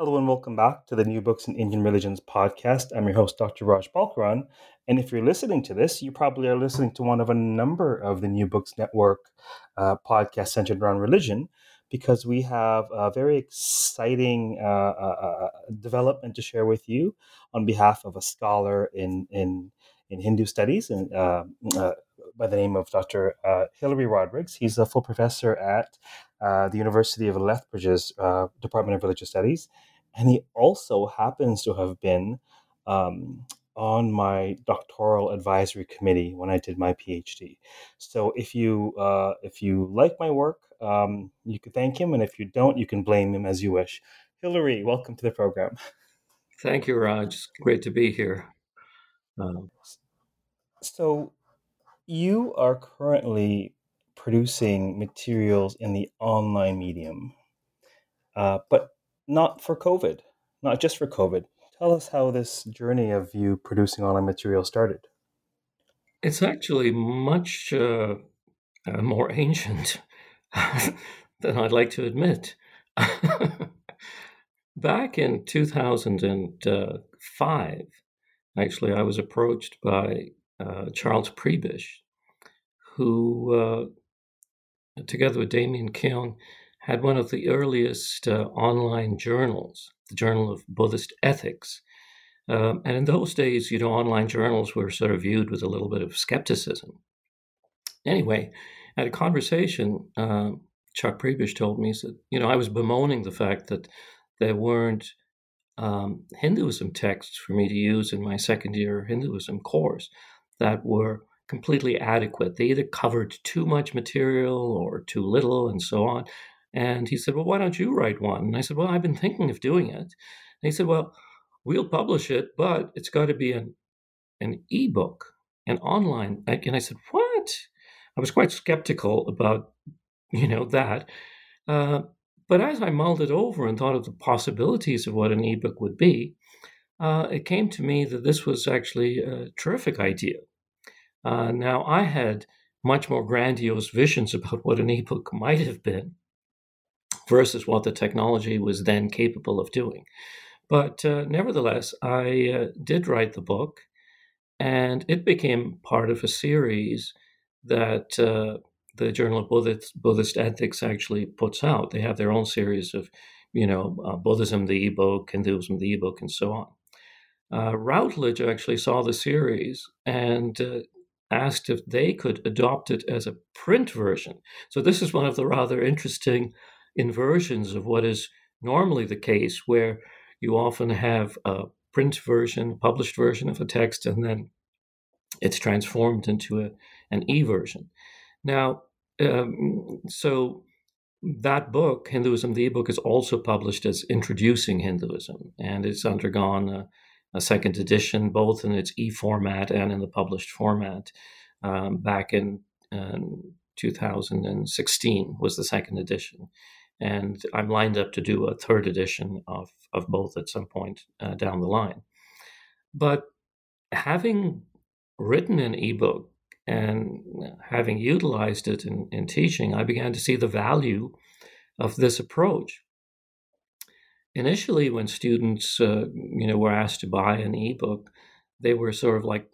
Hello and welcome back to the New Books in Indian Religions podcast. I'm your host, Dr. Raj Balkaran. And if you're listening to this, you probably are listening to one of a number of the New Books Network uh, podcasts centered around religion because we have a very exciting uh, uh, uh, development to share with you on behalf of a scholar in, in, in Hindu studies and uh, uh, by the name of Dr. Hillary Rodrigues. He's a full professor at the University of Lethbridge's Department of Religious Studies and he also happens to have been um, on my doctoral advisory committee when I did my PhD. So if you uh, if you like my work, um, you can thank him, and if you don't, you can blame him as you wish. Hillary, welcome to the program. Thank you, Raj. Great to be here. Um, so you are currently producing materials in the online medium, uh, but not for COVID, not just for COVID. Tell us how this journey of you producing online material started. It's actually much uh, uh, more ancient than I'd like to admit. Back in 2005, actually, I was approached by uh, Charles Prebish, who, uh, together with Damien Keown, had one of the earliest uh, online journals, the Journal of Buddhist Ethics. Um, and in those days, you know, online journals were sort of viewed with a little bit of skepticism. Anyway, at a conversation, uh, Chuck Prebish told me, that, you know, I was bemoaning the fact that there weren't um, Hinduism texts for me to use in my second year Hinduism course that were completely adequate. They either covered too much material or too little, and so on. And he said, Well, why don't you write one? And I said, Well, I've been thinking of doing it. And he said, Well, we'll publish it, but it's got to be an, an ebook, an online. And I said, What? I was quite skeptical about, you know, that. Uh, but as I mulled it over and thought of the possibilities of what an ebook would be, uh, it came to me that this was actually a terrific idea. Uh, now, I had much more grandiose visions about what an ebook might have been versus what the technology was then capable of doing. But uh, nevertheless, I uh, did write the book, and it became part of a series that uh, the Journal of Buddhist, Buddhist, Ethics actually puts out. They have their own series of, you know, uh, Buddhism, the ebook, Hinduism, the ebook, and so on. Uh, Routledge actually saw the series and uh, asked if they could adopt it as a print version. So this is one of the rather interesting inversions of what is normally the case, where you often have a print version, published version of a text, and then it's transformed into a, an e version. Now, um, so that book, Hinduism, the ebook, is also published as Introducing Hinduism, and it's undergone a, a second edition, both in its e format and in the published format. Um, back in um, 2016 was the second edition and I'm lined up to do a third edition of of both at some point uh, down the line. But having written an ebook and having utilized it in, in teaching, I began to see the value of this approach. Initially, when students, uh, you know, were asked to buy an ebook, they were sort of like,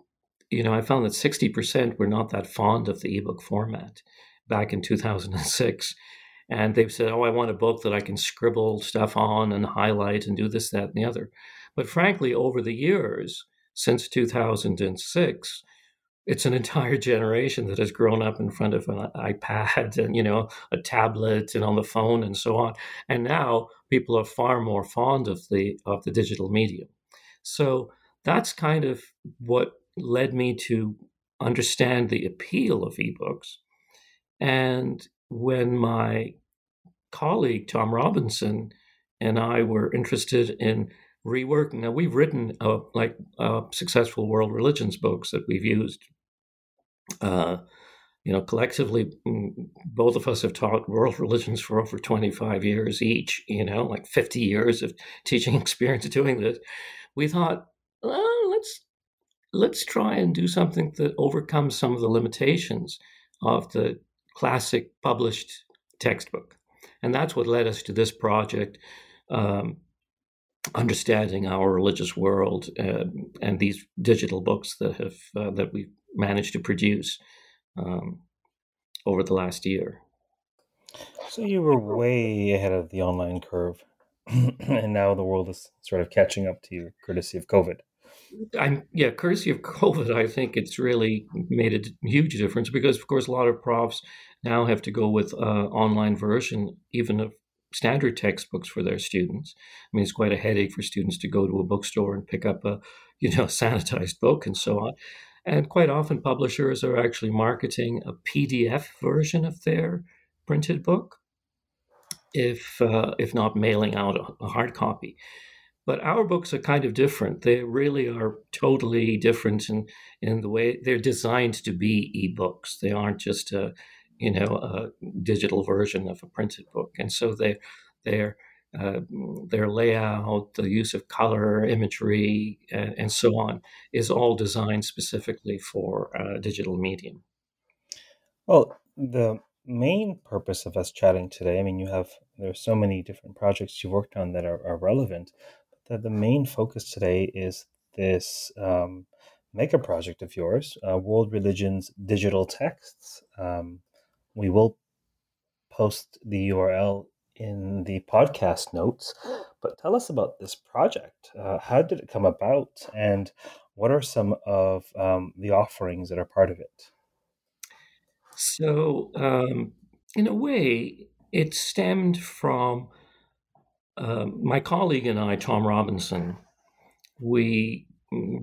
you know, I found that 60% were not that fond of the ebook format back in 2006 and they've said, "Oh, I want a book that I can scribble stuff on and highlight and do this, that, and the other." But frankly, over the years since 2006, it's an entire generation that has grown up in front of an iPad and you know a tablet and on the phone and so on. And now people are far more fond of the of the digital medium. So that's kind of what led me to understand the appeal of ebooks and when my colleague, Tom Robinson, and I were interested in reworking. Now, we've written like successful world religions books that we've used. Uh, you know, collectively, mm, both of us have taught world religions for over 25 years each, you know, like 50 years of teaching experience doing this. We thought, let's let's try and do something that overcomes some of the limitations of the classic published textbook. And that's what led us to this project, um, understanding our religious world, uh, and these digital books that have uh, that we managed to produce um, over the last year. So you were way ahead of the online curve, and now the world is sort of catching up to you, courtesy of COVID. I'm yeah, courtesy of COVID, I think it's really made a huge difference because, of course, a lot of profs now have to go with uh, online version even of standard textbooks for their students. I mean, it's quite a headache for students to go to a bookstore and pick up a you know sanitized book and so on. And quite often, publishers are actually marketing a PDF version of their printed book, if uh, if not mailing out a, a hard copy. But our books are kind of different. They really are totally different in, in the way they're designed to be ebooks. They aren't just a, you know, a digital version of a printed book. And so they, they're, uh, their layout, the use of color, imagery, and, so on is all designed specifically for a digital medium. Well, the main purpose of us chatting today, I mean, you have, there are so many different projects you've worked on that are, are relevant that the main focus today is this um, mega project of yours, uh, World Religions Digital Texts. Um, we will post the URL in the podcast notes, but tell us about this project. Uh, how did it come about, and what are some of um, the offerings that are part of it? So, um, in a way, it stemmed from um, my colleague and I, Tom Robinson, we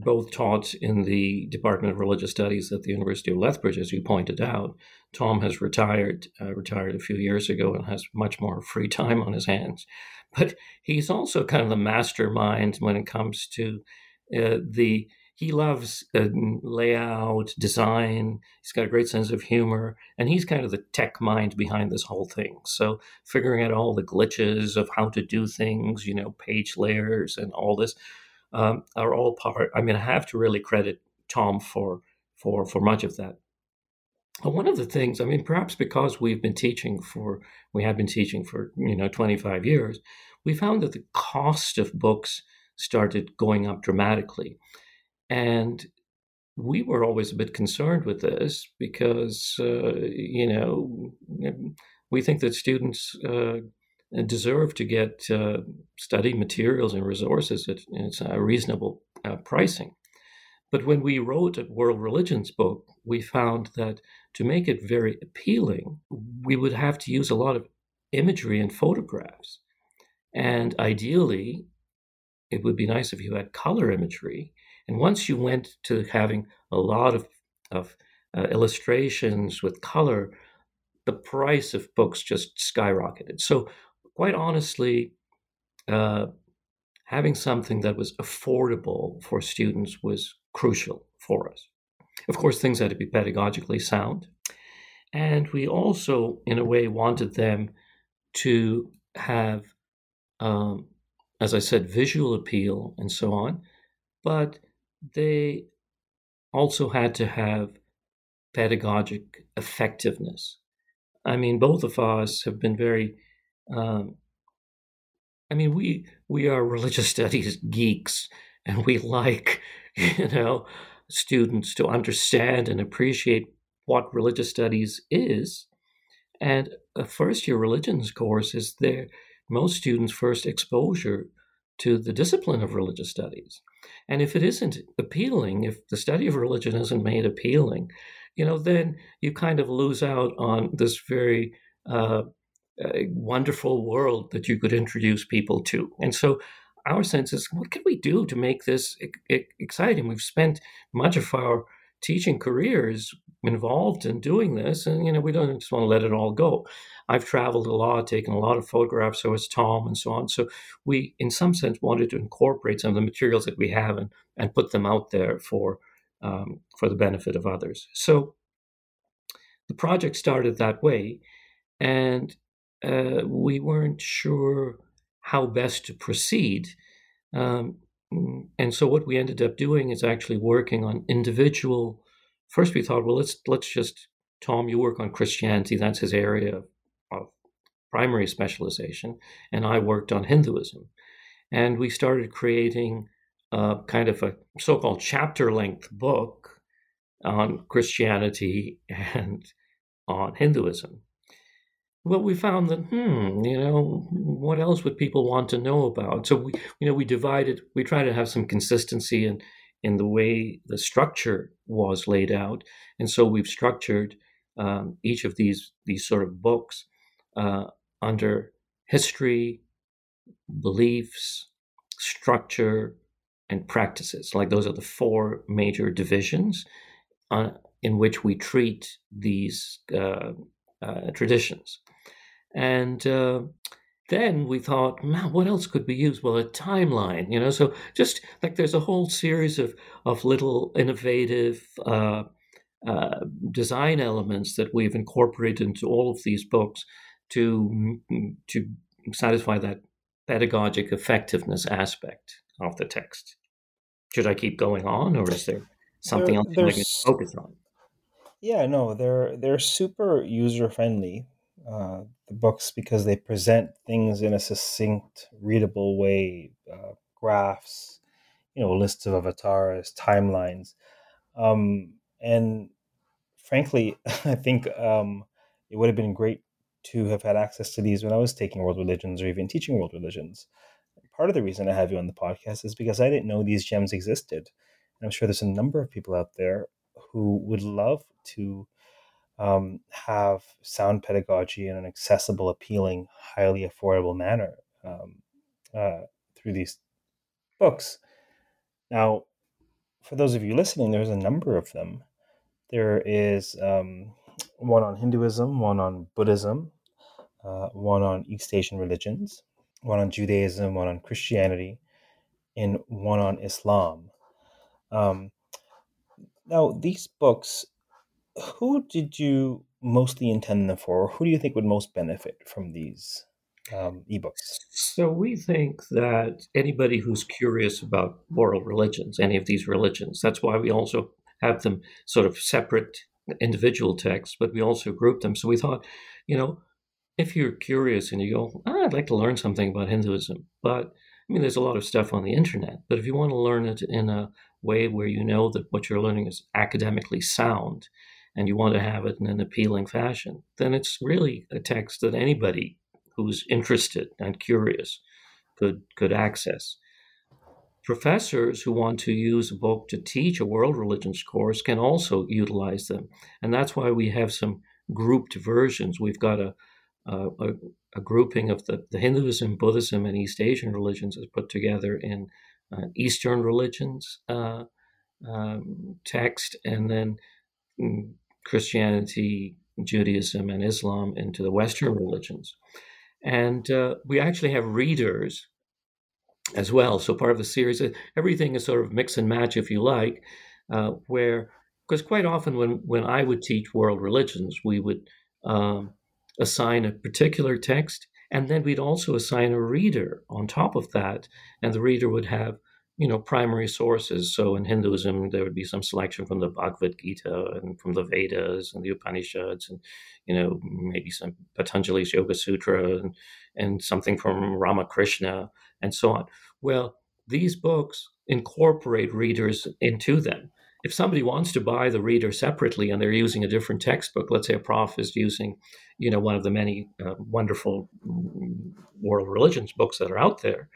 both taught in the Department of Religious Studies at the University of Lethbridge, as you pointed out. Tom has retired, uh, retired a few years ago, and has much more free time on his hands. But he's also kind of the mastermind when it comes to uh, the he loves uh, layout, design. He's got a great sense of humor, and he's kind of the tech mind behind this whole thing. So, figuring out all the glitches of how to do things, you know, page layers and all this, um, are all part. I mean, I have to really credit Tom for for for much of that. One of the things, I mean, perhaps because we've been teaching for, we have been teaching for, you know, 25 years, we found that the cost of books started going up dramatically. And we were always a bit concerned with this because, uh, you know, we think that students uh, deserve to get uh, study materials and resources at, at reasonable uh, pricing. But when we wrote a world religions book, we found that to make it very appealing, we would have to use a lot of imagery and photographs. And ideally, it would be nice if you had color imagery and once you went to having a lot of, of uh, illustrations with color, the price of books just skyrocketed. So, quite honestly, uh, having something that was affordable for students was crucial for us. Of course, things had to be pedagogically sound. And we also, in a way, wanted them to have, um, as I said, visual appeal and so on, but they also had to have pedagogic effectiveness. I mean, both of us have been very. Um, I mean, we we are religious studies geeks, and we like, you know, students to understand and appreciate what religious studies is. And a first year religions course is their most students' first exposure to the discipline of religious studies. And if it isn't appealing, if the study of religion isn't made appealing, you know, then you kind of lose out on this very uh, uh, wonderful world that you could introduce people to. And so our sense is, what can we do to make this exciting? We've spent much of our teaching careers involved in doing this, and you know, we don't just want to let it all go. I've traveled a lot, taken a lot of photographs, so has Tom, and so on. So we, in some sense, wanted to incorporate some of the materials that we have and and put them out there for um, for the benefit of others. So the project started that way, and uh, we weren't sure how best to proceed. Um, and so what we ended up doing is actually working on individual. First, we thought, well, let's let's just Tom, you work on Christianity. That's his area of primary specialization, and I worked on Hinduism. And we started creating a kind of a so-called chapter-length book on Christianity and on Hinduism. Well, we found that, hmm, you know, what else would people want to know about? So we, you know, we divided. We try to have some consistency in in the way the structure was laid out, and so we've structured um, each of these these sort of books uh, under history, beliefs, structure, and practices. Like those are the four major divisions uh, in which we treat these uh, uh traditions. And uh, then we thought, man, what else could we use? Well, a timeline, you know. So just like there's a whole series of of little innovative uh, uh, design elements that we've incorporated into all of these books to to satisfy that pedagogic effectiveness aspect of the text. Should I keep going on, or is there something there, else I can focus on? Yeah, no, they're they're super user friendly uh, the books because they present things in a succinct, readable way, uh, graphs, you know, lists of avatars, timelines, um, and frankly, I think um, it would have been great to have had access to these when I was taking world religions or even teaching world religions. Part of the reason I have you on the podcast is because I didn't know these gems existed. And I'm sure there's a number of people out there who would love to um, have sound pedagogy in an accessible, appealing, highly affordable manner um, uh, through these books. Now, for those of you listening, there's a number of them. There is um, one on Hinduism, one on Buddhism, uh, one on East Asian religions, one on Judaism, one on Christianity, and one on Islam. Um, now, these books who did you mostly intend them for? Who do you think would most benefit from these um, ebooks? So we think that anybody who's curious about world religions, any of these religions, that's why we also have them sort of separate individual texts, but we also group them. So we thought, you know, if you're curious and you go, ah, I'd like to learn something about Hinduism, but I mean, there's a lot of stuff on the internet, but if you want to learn it in a way where you know that what you're learning is academically sound, and you want to have it in an appealing fashion, then it's really a text that anybody who's interested and curious could could access. Professors who want to use a book to teach a world religions course can also utilize them, and that's why we have some grouped versions. We've got a a, a grouping of the, the Hinduism, Buddhism, and East Asian religions is put together in uh, Eastern religions uh, um, text, and then mm, Christianity, Judaism, and Islam into the Western religions. And uh, we actually have readers as well. So part of the series, uh, everything is sort of mix and match, if you like, uh, where because quite often when when I would teach world religions, we would um, assign a particular text, and then we'd also assign a reader on top of that, and the reader would have you know primary sources. So in hinduism there would be some selection from the bhagavad gita and from the vedas and the upanishads and you know maybe some patanjali's yoga sutra and, and something from ramakrishna and so on. Well these books incorporate readers into them. If somebody wants to buy the reader separately and they're using a different textbook let's say a prof is using you know one of the many uh, wonderful mm, world religions books that are out there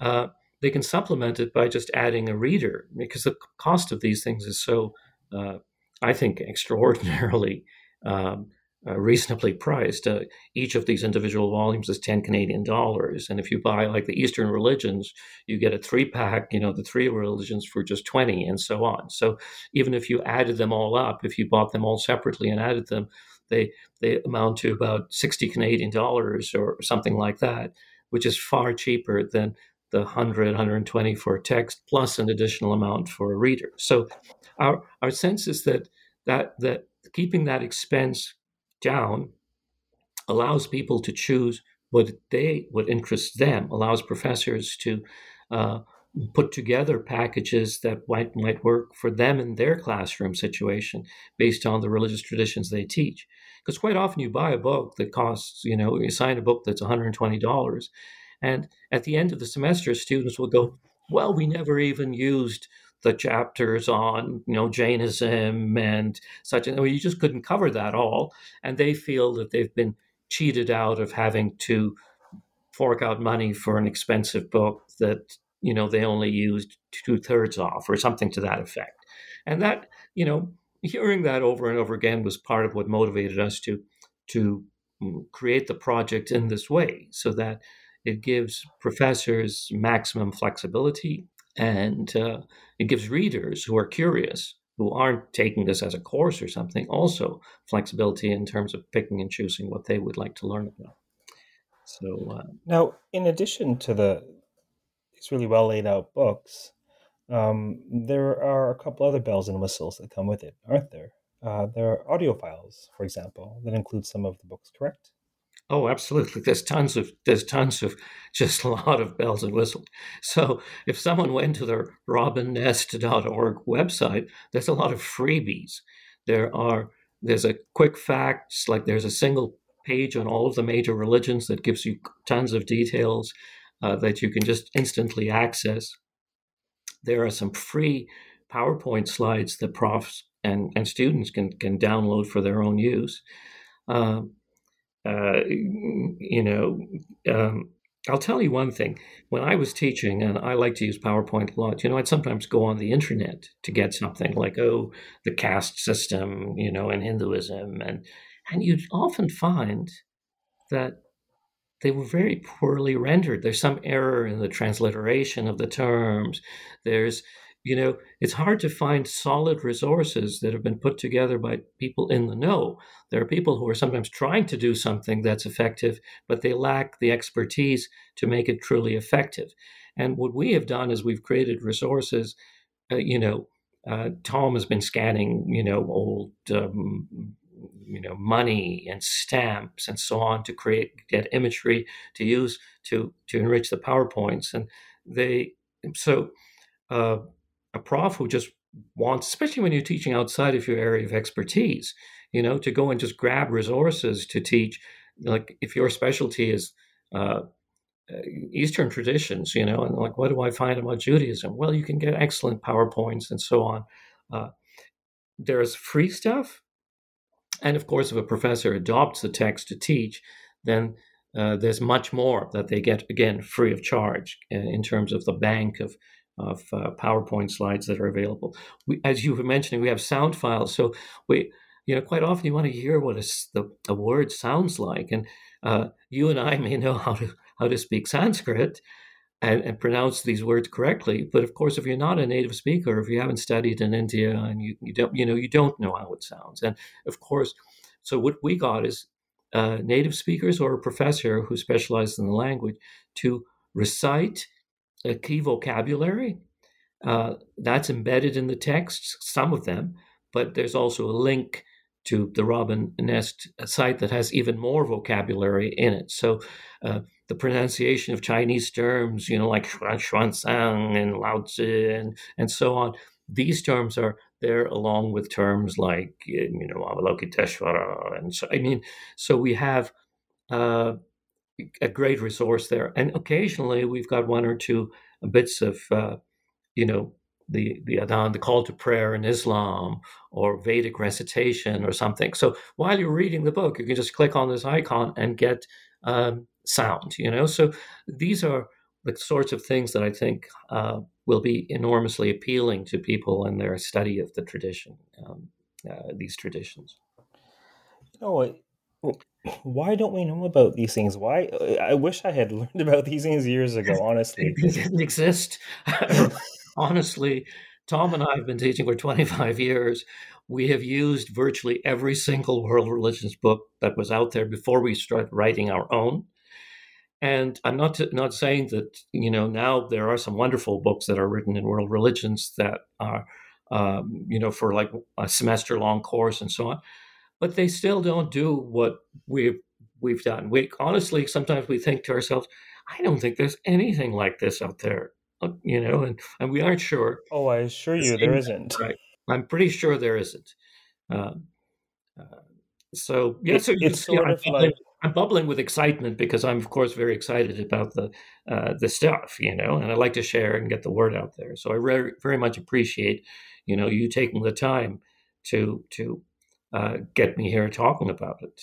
uh, they can supplement it by just adding a reader because the cost of these things is so, uh, I think, extraordinarily um, uh, reasonably priced. Uh, each of these individual volumes is 10 Canadian dollars. And if you buy like the Eastern religions, you get a three pack, you know, the three religions for just 20 and so on. So even if you added them all up, if you bought them all separately and added them, they, they amount to about 60 Canadian dollars or something like that, which is far cheaper than the 100, 120 for text plus an additional amount for a reader. So our, our sense is that, that, that keeping that expense down allows people to choose what they what interests them allows professors to uh, put together packages that might, might work for them in their classroom situation based on the religious traditions they teach because quite often you buy a book that costs you know you sign a book that's $120 and at the end of the semester students will go well we never even used the chapters on you know Jainism and such, and you just couldn't cover that all, and they feel that they've been cheated out of having to fork out money for an expensive book that you know they only used two thirds off or something to that effect, and that you know hearing that over and over again was part of what motivated us to to mm, create the project in this way so that it gives professors maximum flexibility and uh, it gives readers who are curious, who aren't taking this as a course or something, also flexibility in terms of picking and choosing what they would like to learn about. So uh, now, in addition to the these really well laid out books, um, there are a couple other bells and whistles that come with it, aren't there? Uh, there are audio files, for example, that include some of the books, correct? Oh, absolutely. There's tons of there's tons of just a lot of bells and whistles. So if someone went to the robinnest.org website, there's a lot of freebies. There are there's a quick facts, like there's a single page on all of the major religions that gives you tons of details uh, that you can just instantly access. There are some free PowerPoint slides that profs and, and students can, can download for their own use. Uh, uh, you know, um, I'll tell you one thing. When I was teaching, and I like to use PowerPoint a lot, you know, I'd sometimes go on the internet to get something like, oh, the caste system, you know, in Hinduism, and and you'd often find that they were very poorly rendered. There's some error in the transliteration of the terms. There's you know, it's hard to find solid resources that have been put together by people in the know. There are people who are sometimes trying to do something that's effective, but they lack the expertise to make it truly effective. And what we have done is we've created resources. Uh, you know, uh, Tom has been scanning, you know, old, um, you know, money and stamps and so on to create get imagery to use to to enrich the powerpoints, and they so. Uh, a prof who just wants, especially when you're teaching outside of your area of expertise, you know, to go and just grab resources to teach. Like if your specialty is uh, uh, Eastern traditions, you know, and like what do I find about Judaism? Well, you can get excellent PowerPoints and so on. Uh, there's free stuff. And of course, if a professor adopts the text to teach, then uh, there's much more that they get, again, free of charge uh, in terms of the bank of of uh, PowerPoint slides that are available. We, as you were mentioning, we have sound files. So we, you know, quite often you want to hear what a, the, a word sounds like, and uh, you and I may know how to how to speak Sanskrit and, and, pronounce these words correctly. But of course, if you're not a native speaker, if you haven't studied in India and you, you don't, you know, you don't know how it sounds. And of course, so what we got is uh, native speakers or a professor who specializes in the language to recite a key vocabulary uh, that's embedded in the texts, some of them, but there's also a link to the Robin Nest site that has even more vocabulary in it. So uh, the pronunciation of Chinese terms, you know, like Xuanzang and Lao and, and so on, these terms are there along with terms like, you know, Avalokiteshvara. And so, I mean, so we have uh, a great resource there. And occasionally we've got one or two bits of, uh, you know, the the adhan, the call to prayer in Islam, or Vedic recitation, or something. So while you're reading the book, you can just click on this icon and get um, sound. You know, so these are the sorts of things that I think uh, will be enormously appealing to people in their study of the tradition, um, uh, these traditions. You know, why don't we know about these things? Why? I wish I had learned about these things years ago. Honestly, they didn't exist. honestly, Tom and I have been teaching for 25 years. We have used virtually every single world religions book that was out there before we started writing our own. And I'm not to, not saying that you know now there are some wonderful books that are written in world religions that are um, you know for like a semester long course and so on, but they still don't do what we've we've done. We honestly sometimes we think to ourselves, I don't think there's anything like this out there, uh, you know, and, and we aren't sure. Oh, I assure you, there isn't. Right. I'm pretty sure there isn't. Um, uh, so yeah, so it's sort of like I'm bubbling with excitement because I'm, of course, very excited about the uh, the stuff, you know, and I like to share and get the word out there. So I very, very much appreciate, you know, you taking the time to to uh, get me here talking about it.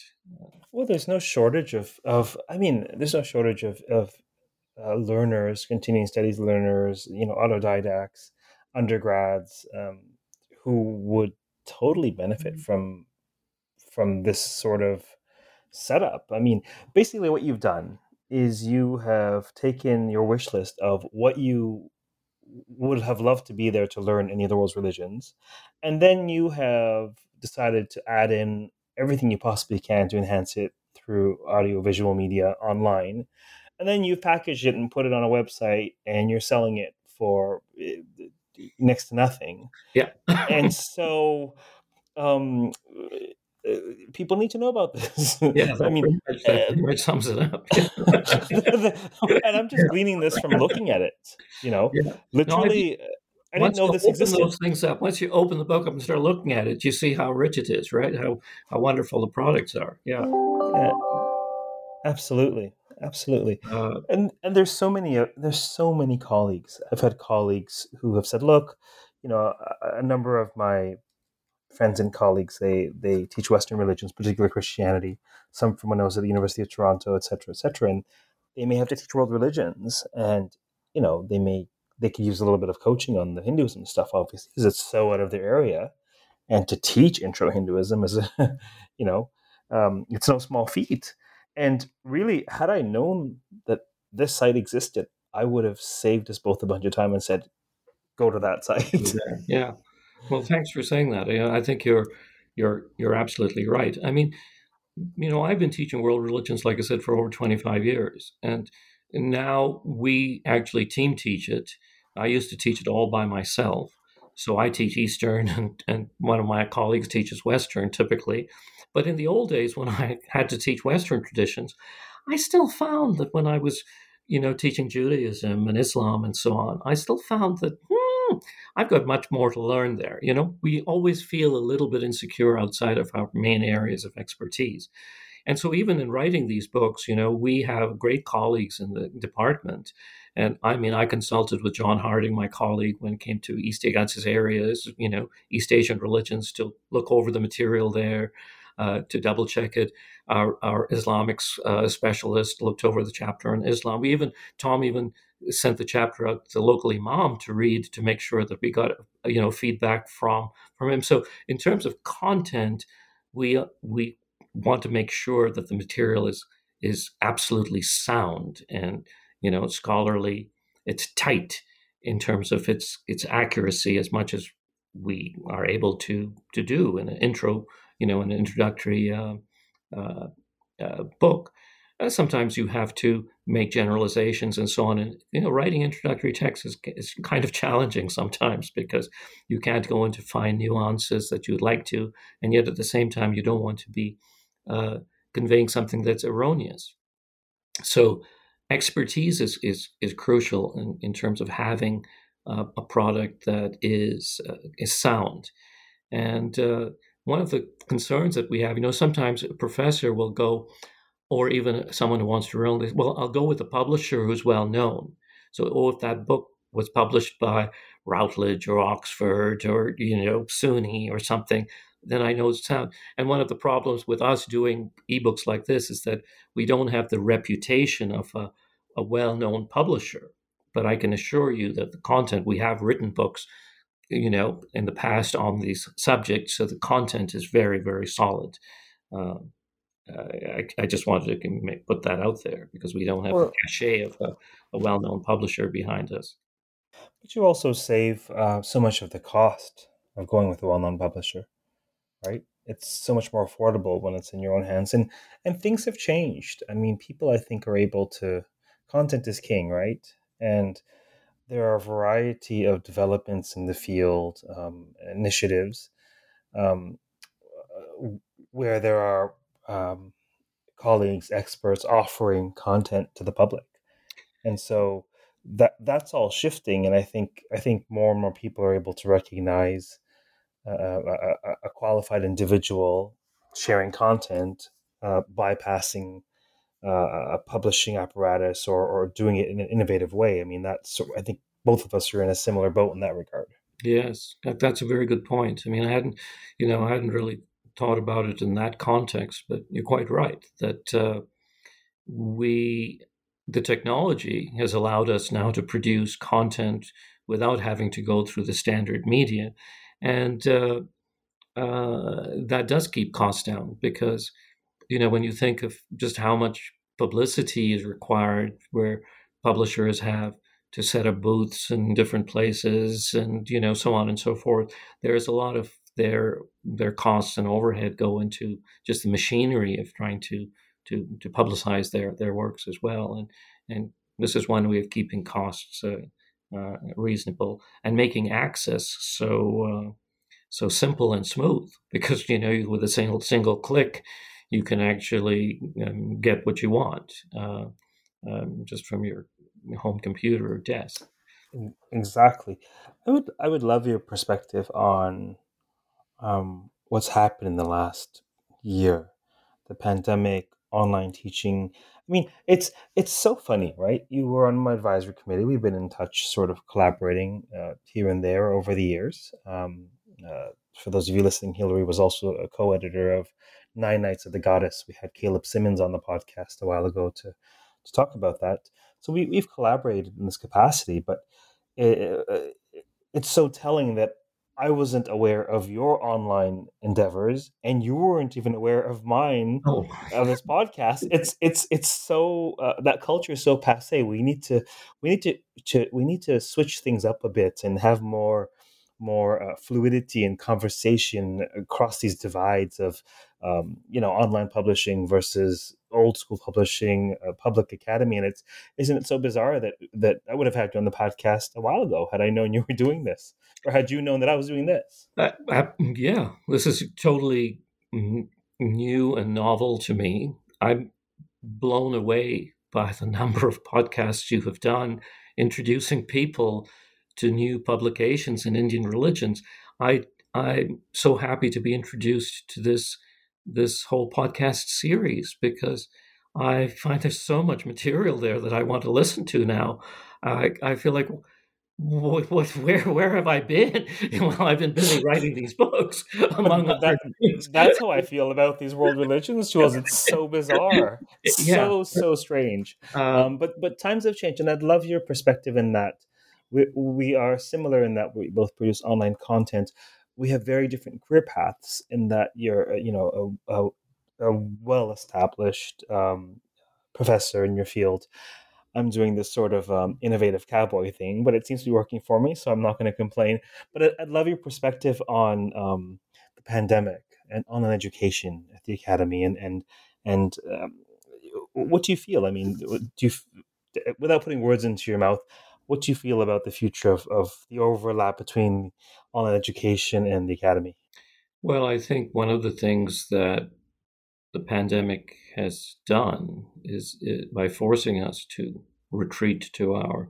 Well, there's no shortage of of. I mean, there's no shortage of of uh, learners, continuing studies learners, you know, autodidacts, undergrads, um, who would totally benefit mm-hmm. from from this sort of setup. I mean, basically, what you've done is you have taken your wish list of what you would have loved to be there to learn any of the world's religions, and then you have decided to add in everything you possibly can to enhance it through audio visual media online. And then you've packaged it and put it on a website and you're selling it for eh, next to nothing. Yeah. and so um, uh, people need to know about this. Yeah, I mean, much sums it up. and I'm just gleaning this from looking at it. You know, yeah. literally. No, I, didn't know this existed. those things up, once you open the book up and start looking at it, you see how rich it is, right? How how wonderful the products are. Yeah, yeah absolutely, absolutely. Uh, and and there's so many uh, there's so many colleagues. I've had colleagues who have said, "Look, you know, a, a number of my friends and colleagues they they teach Western religions, particularly Christianity. Some from when I was at the University of Toronto, et cetera, et cetera. And they may have to teach world religions, and you know they may they could use a little bit of coaching on the Hinduism stuff, obviously, because it's so out of their area. And to teach intro Hinduism is, a, you know, um, it's no small feat. And really, had I known that this site existed, I would have saved us both a bunch of time and said, "Go to that site." yeah. Well, thanks for saying that. I think you're you're you're absolutely right. I mean, you know, I've been teaching world religions, like I said, for over 25 years, and now we actually team teach it. I used to teach it all by myself. So I teach Eastern, and, and one of my colleagues teaches Western typically. But in the old days, when I had to teach Western traditions, I still found that when I was, you know, teaching Judaism and Islam and so on, I still found that hmm, I've got much more to learn there. You know, we always feel a little bit insecure outside of our main areas of expertise. And so, even in writing these books, you know, we have great colleagues in the department. And I mean, I consulted with John Harding, my colleague, when it came to East Agassiz areas, you know, East Asian religions, to look over the material there, uh, to double check it. Our, our Islamic uh, specialist looked over the chapter on Islam. We even, Tom even sent the chapter out to the local imam to read to make sure that we got you know feedback from from him. So in terms of content, we we want to make sure that the material is is absolutely sound and you know scholarly. It's tight in terms of its its accuracy as much as we are able to to do in an intro, you know, an introductory uh, uh, uh, book. Uh, sometimes you have to make generalizations and so on. And you know, writing introductory text is, is kind of challenging sometimes because you can't go into fine nuances that you'd like to, and yet at the same time you don't want to be uh, conveying something that's erroneous. So expertise is is is crucial in, in terms of having uh, a product that is uh, is sound. And uh, one of the concerns that we have, you know, sometimes a professor will go, or even someone who wants to run well, I'll go with a publisher who's well known. So, or if that book was published by Routledge or Oxford or you know SUNY or something, then I know it's sound. And one of the problems with us doing ebooks like this is that we don't have the reputation of a, a well-known publisher. But I can assure you that the content we have written books, you know, in the past on these subjects, so the content is very, very solid. Um, I, I, just wanted to put that out there because we don't have well, the cachet of a, a well-known publisher behind us. But you also save uh, so much of the cost of going with a well-known publisher, right? It's so much more affordable when it's in your own hands, and and things have changed. I mean, people I think are able to. Content is king, right? And there are a variety of developments in the field, um, initiatives, um, where there are um, colleagues, experts offering content to the public, and so that that's all shifting. And I think I think more and more people are able to recognize uh, a, a, qualified individual sharing content, uh, bypassing uh, a publishing apparatus or, or doing it in an innovative way. I mean, that's I think both of us are in a similar boat in that regard. Yes, that's a very good point. I mean, I hadn't, you know, I hadn't really thought about it in that context, but you're quite right that uh, we, the technology has allowed us now to produce content without having to go through the standard media, and uh, uh, that does keep costs down because, you know, when you think of just how much publicity is required, where publishers have to set up booths in different places and you know so on and so forth there's a lot of their their costs and overhead go into just the machinery of trying to to to publicize their their works as well. And and this is one way of keeping costs uh, uh, reasonable and making access so uh, so simple and smooth because you know with a single single click you can actually um, get what you want uh, um, just from your home computer or desk. Exactly. I would I would love your perspective on um, what's happened in the last year, the pandemic, online teaching. I mean, it's it's so funny, right? You were on my advisory committee. We've been in touch, sort of collaborating uh, here and there over the years. Um, uh, for those of you listening, Hillary was also a co-editor of Nine Nights of the Goddess. We had Caleb Simmons on the podcast a while ago to to talk about that. So we, we've collaborated in this capacity, but it, it's so telling that I wasn't aware of your online endeavors, and you weren't even aware of mine oh. of this podcast. It's it's it's so uh, that culture is so passe. We need to we need to, to we need to switch things up a bit and have more more uh, fluidity and conversation across these divides of um, you know online publishing versus old school publishing uh, public academy. And it's isn't it so bizarre that that i would have had you on the podcast a while ago had i known you were doing this or had you known that i was doing this? Uh, yeah this is totally new and novel to me. I'm blown away by the number of podcasts you have done introducing people to new publications in Indian religions. I I'm so happy to be introduced to this this whole podcast series because I find there's so much material there that I want to listen to now. I I feel like what, what, where where have I been? well, I've been busy writing these books. Among that, that's how I feel about these world religions tools. It's so bizarre, yeah. so so strange. Um, um, but but times have changed, and I'd love your perspective in that we, we are similar in that we both produce online content. We have very different career paths in that you're, uh, you know, a, a, a well established um, professor in your field. I'm doing this sort of um, innovative cowboy thing, but it seems to be working for me, so I'm not going to complain. But I'd, I'd, love your perspective on um, the pandemic and online education at the academy, and and and um, what do you feel? I mean, do you, without putting words into your mouth, what do you feel about the future of, of the overlap between online education and the academy? Well, I think one of the things that the pandemic has done is it, by forcing us to retreat to our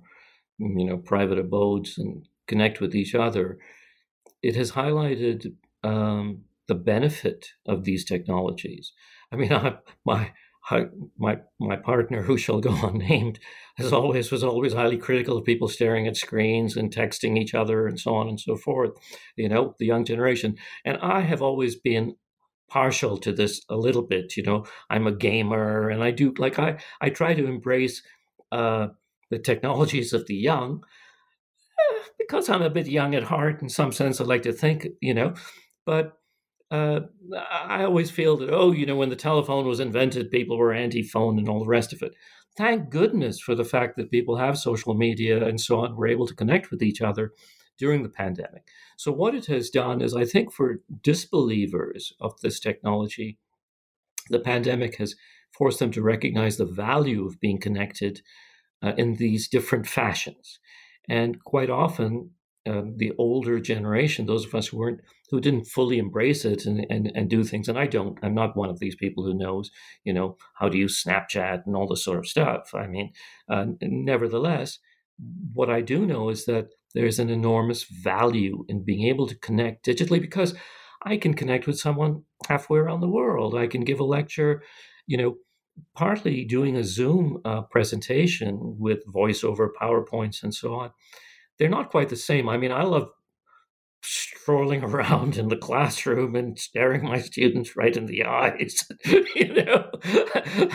you know private abodes and connect with each other it has highlighted um, the benefit of these technologies i mean I, my my my partner, who shall go unnamed, as always was always highly critical of people staring at screens and texting each other and so on and so forth. You know, the young generation, and I have always been partial to this a little bit. You know, I'm a gamer, and I do like I I try to embrace uh, the technologies of the young eh, because I'm a bit young at heart in some sense. I like to think, you know, but uh, I always feel that, oh, you know, when the telephone was invented, people were anti phone and all the rest of it. Thank goodness for the fact that people have social media and so on, were able to connect with each other during the pandemic. So, what it has done is, I think, for disbelievers of this technology, the pandemic has forced them to recognize the value of being connected uh, in these different fashions. And quite often, um, the older generation, those of us who weren't, who didn't fully embrace it and, and, and do things, and I don't, I'm not one of these people who knows, you know, how to use Snapchat and all this sort of stuff. I mean, uh, nevertheless, what I do know is that there's an enormous value in being able to connect digitally because I can connect with someone halfway around the world. I can give a lecture, you know, partly doing a Zoom uh, presentation with voiceover, PowerPoints, and so on. They're not quite the same. I mean, I love strolling around in the classroom and staring my students right in the eyes. you know,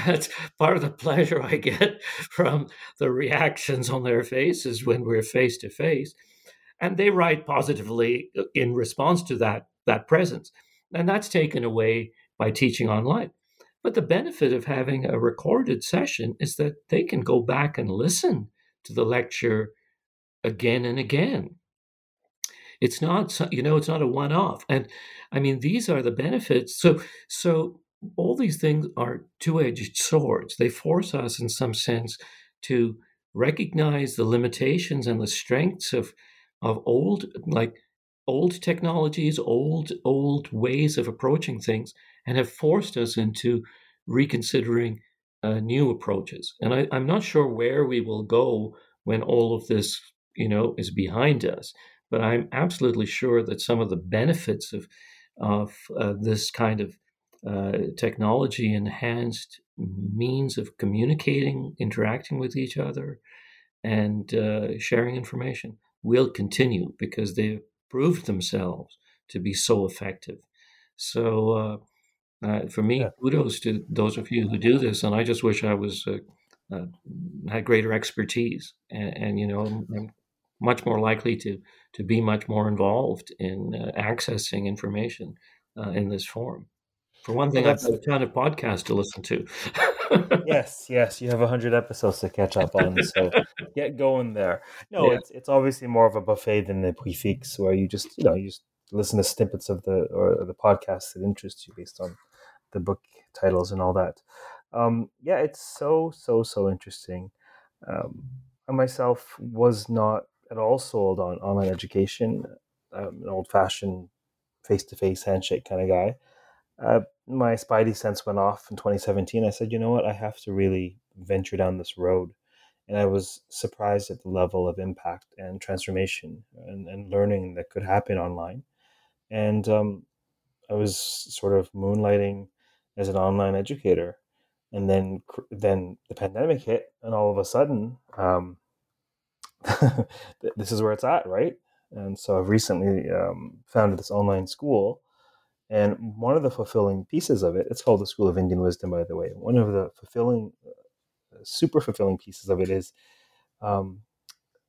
that's part of the pleasure I get from the reactions on their faces when we're face to face. And they write positively uh, in response to that, that presence. And that's taken away by teaching online. But the benefit of having a recorded session is that they can go back and listen to the lecture again and again. It's not, you know, it's not a one-off. And I mean, these are the benefits. So, so all these things are two-edged swords. They force us, in some sense, to recognize the limitations and the strengths of of old, like old technologies, old old ways of approaching things, and have forced us into reconsidering uh, new approaches. And I, I'm not sure where we will go when all of this, you know, is behind us. But I'm absolutely sure that some of the benefits of of uh, this kind of uh, technology enhanced means of communicating, interacting with each other, and uh, sharing information will continue because they've proved themselves to be so effective. So uh, uh, for me, yeah. kudos to those of you who do this, and I just wish I was uh, uh, had greater expertise, and, and, you know, I'm much more likely to to be much more involved in uh, accessing information uh, in this form. For one thing, I've got a ton of podcasts to listen to. yes, yes, you have hundred episodes to catch up on, so get going there. No, yeah. it's it's obviously more of a buffet than the prix fixe, where you just you know you just listen to snippets of the or the podcasts that interests you based on the book titles and all that. Um, yeah, it's so so so interesting. Um, I myself was not at all sold on online education. I'm an old fashioned face to face handshake kind of guy. Uh, my spidey sense went off in 2017. I said, you know what, I have to really venture down this road. And I was surprised at the level of impact and transformation and, and learning that could happen online. And um, I was sort of moonlighting as an online educator, and then then the pandemic hit, and all of a sudden, um, this is where it's at, right? And so I've recently um, founded this online school, and one of the fulfilling pieces of it, it's called the School of Indian Wisdom, by the way. One of the fulfilling, uh, super fulfilling pieces of it is. Um,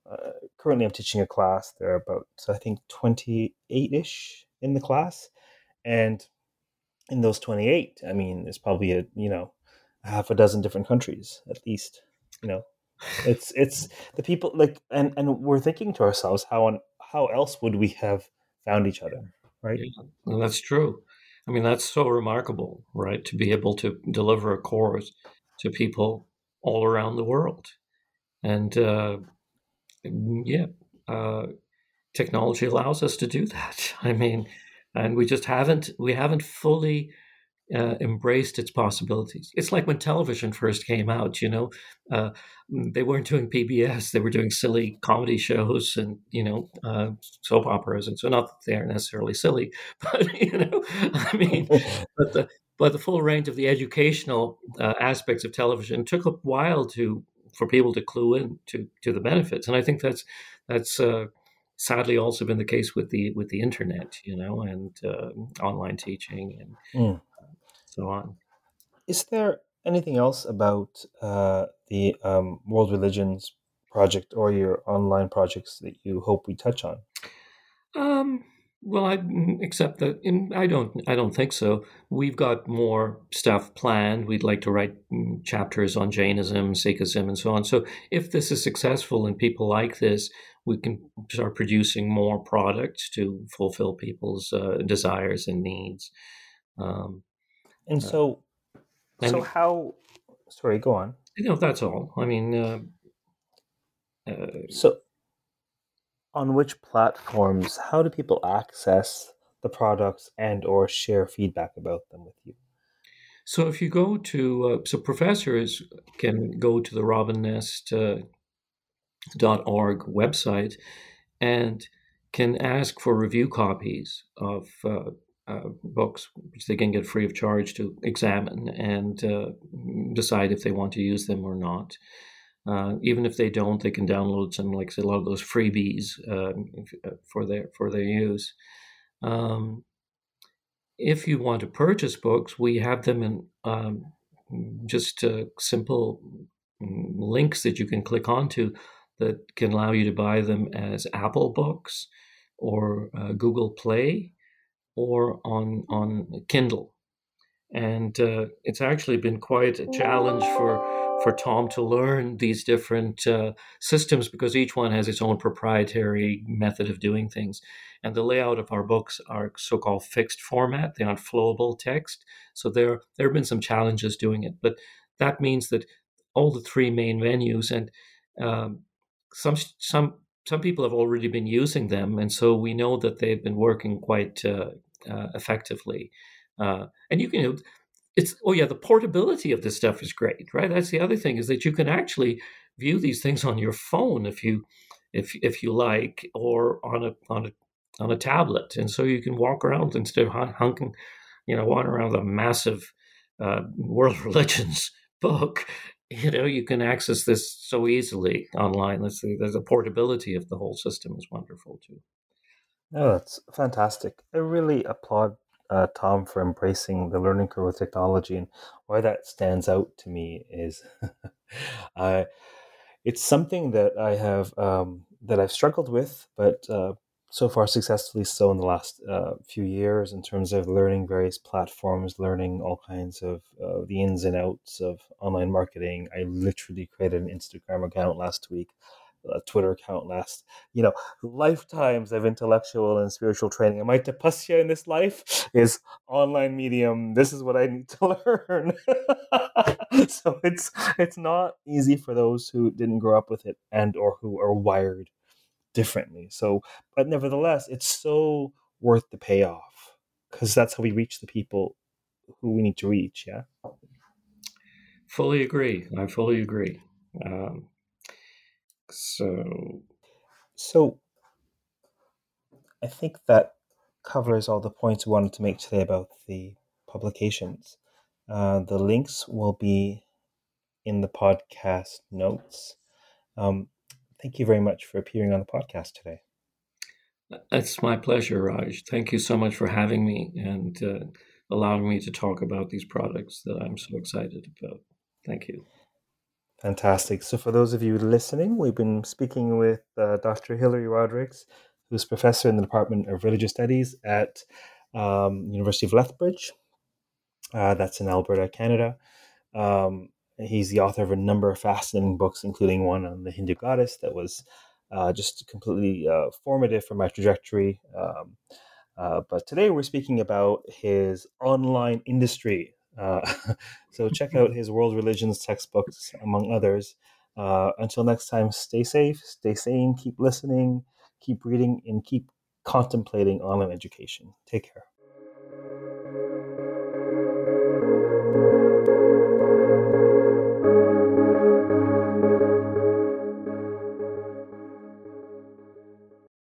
uh, currently, I'm teaching a class. There are about, I think, 28 ish in the class. And in those 28 i mean there's probably a you know half a dozen different countries at least you know it's it's the people like and and we're thinking to ourselves how on how else would we have found each other right? Yeah, well, that's true. I mean that's so remarkable right to be able to deliver a course to people all around the world. And uh yeah uh technology allows us to do that. I mean and we just haven't we haven't fully uh, embraced its possibilities. It's like when television first came out. You know, uh, they weren't doing PBS; they were doing silly comedy shows and you know uh, soap operas, and so not that they are necessarily silly, but you know, I mean, but the but the full range of the educational uh, aspects of television took a while to for people to clue in to to the benefits, and I think that's that's uh, sadly also been the case with the with the internet, you know, and uh, online teaching and mm. So on. Is there anything else about uh, the um, World Religions project or your online projects that you hope we touch on? Um, Well, I accept that. I don't. I don't think so. We've got more stuff planned. We'd like to write mm, chapters on Jainism, Sikhism, and so on. So, if this is successful and people like this, we can start producing more products to fulfill people's uh, desires and needs. Um, and uh, so, uh, so how? Sorry, go on. You know, that's all. I mean, uh, uh so on which platforms? How do people access the products and or share feedback about them with you? So if you go to uh, so professors can go to the robinnest.org uh, .org website and can ask for review copies of uh, books, which they can get free of charge to examine and uh, decide if they want to use them or not. Uh, even if they don't, they can download some, like a lot of those freebies uh, uh, for their for their use. Um, if you want to purchase books, we have them in um, just uh, simple mm, links that you can click onto that can allow you to buy them as Apple Books or uh, Google Play or on on Kindle. And uh, it's actually been quite a challenge for for Tom to learn these different uh, systems because each one has its own proprietary method of doing things. And the layout of our books are so-called fixed format; they aren't flowable text. So there there have been some challenges doing it, but that means that all the three main venues and um, some some some people have already been using them, and so we know that they've been working quite uh, uh, effectively. Uh, and you can it's oh yeah the portability of this stuff is great right? That's the other thing is that you can actually view these things on your phone if you if if you like or on a on a on a tablet. And so you can walk around instead of hunking you know walking around a massive uh, world religions book you know you can access this so easily online. Let's see there's a portability of the whole system is wonderful too oh that's fantastic i really applaud uh, Tom for embracing the learning curve with technology, and why that stands out to me is, uh, it's something that I have um, that I've struggled with, but uh, so far successfully so in the last uh, few years in terms of learning various platforms, learning all kinds of uh, the ins and outs of online marketing. I literally created an Instagram account last week a Twitter account last, you know, lifetimes of intellectual and spiritual training. And my tapasya in this life is online medium. This is what I need to learn. so it's it's not easy for those who didn't grow up with it and or who are wired differently. So, but nevertheless, it's so worth the payoff because that's how we reach the people who we need to reach. Yeah. Fully agree. I fully agree. Um, so, so I think that covers all the points we wanted to make today about the publications. Uh, the links will be in the podcast notes. Um, thank you very much for appearing on the podcast today. It's my pleasure, Raj. Thank you so much for having me and uh, allowing me to talk about these products that I'm so excited about. Thank you. Fantastic. So, for those of you listening, we've been speaking with uh, Dr. Hillary Rodrigues, who's professor in the Department of Religious Studies at um, University of Lethbridge. Uh, that's in Alberta, Canada. Um, he's the author of a number of fascinating books, including one on the Hindu goddess that was uh, just completely uh, formative for my trajectory. Um, uh, but today we're speaking about his online industry uh, so check out his world religions textbooks, among others. Uh, until next time, stay safe, stay sane, keep listening, keep reading, and keep contemplating online education. Take care.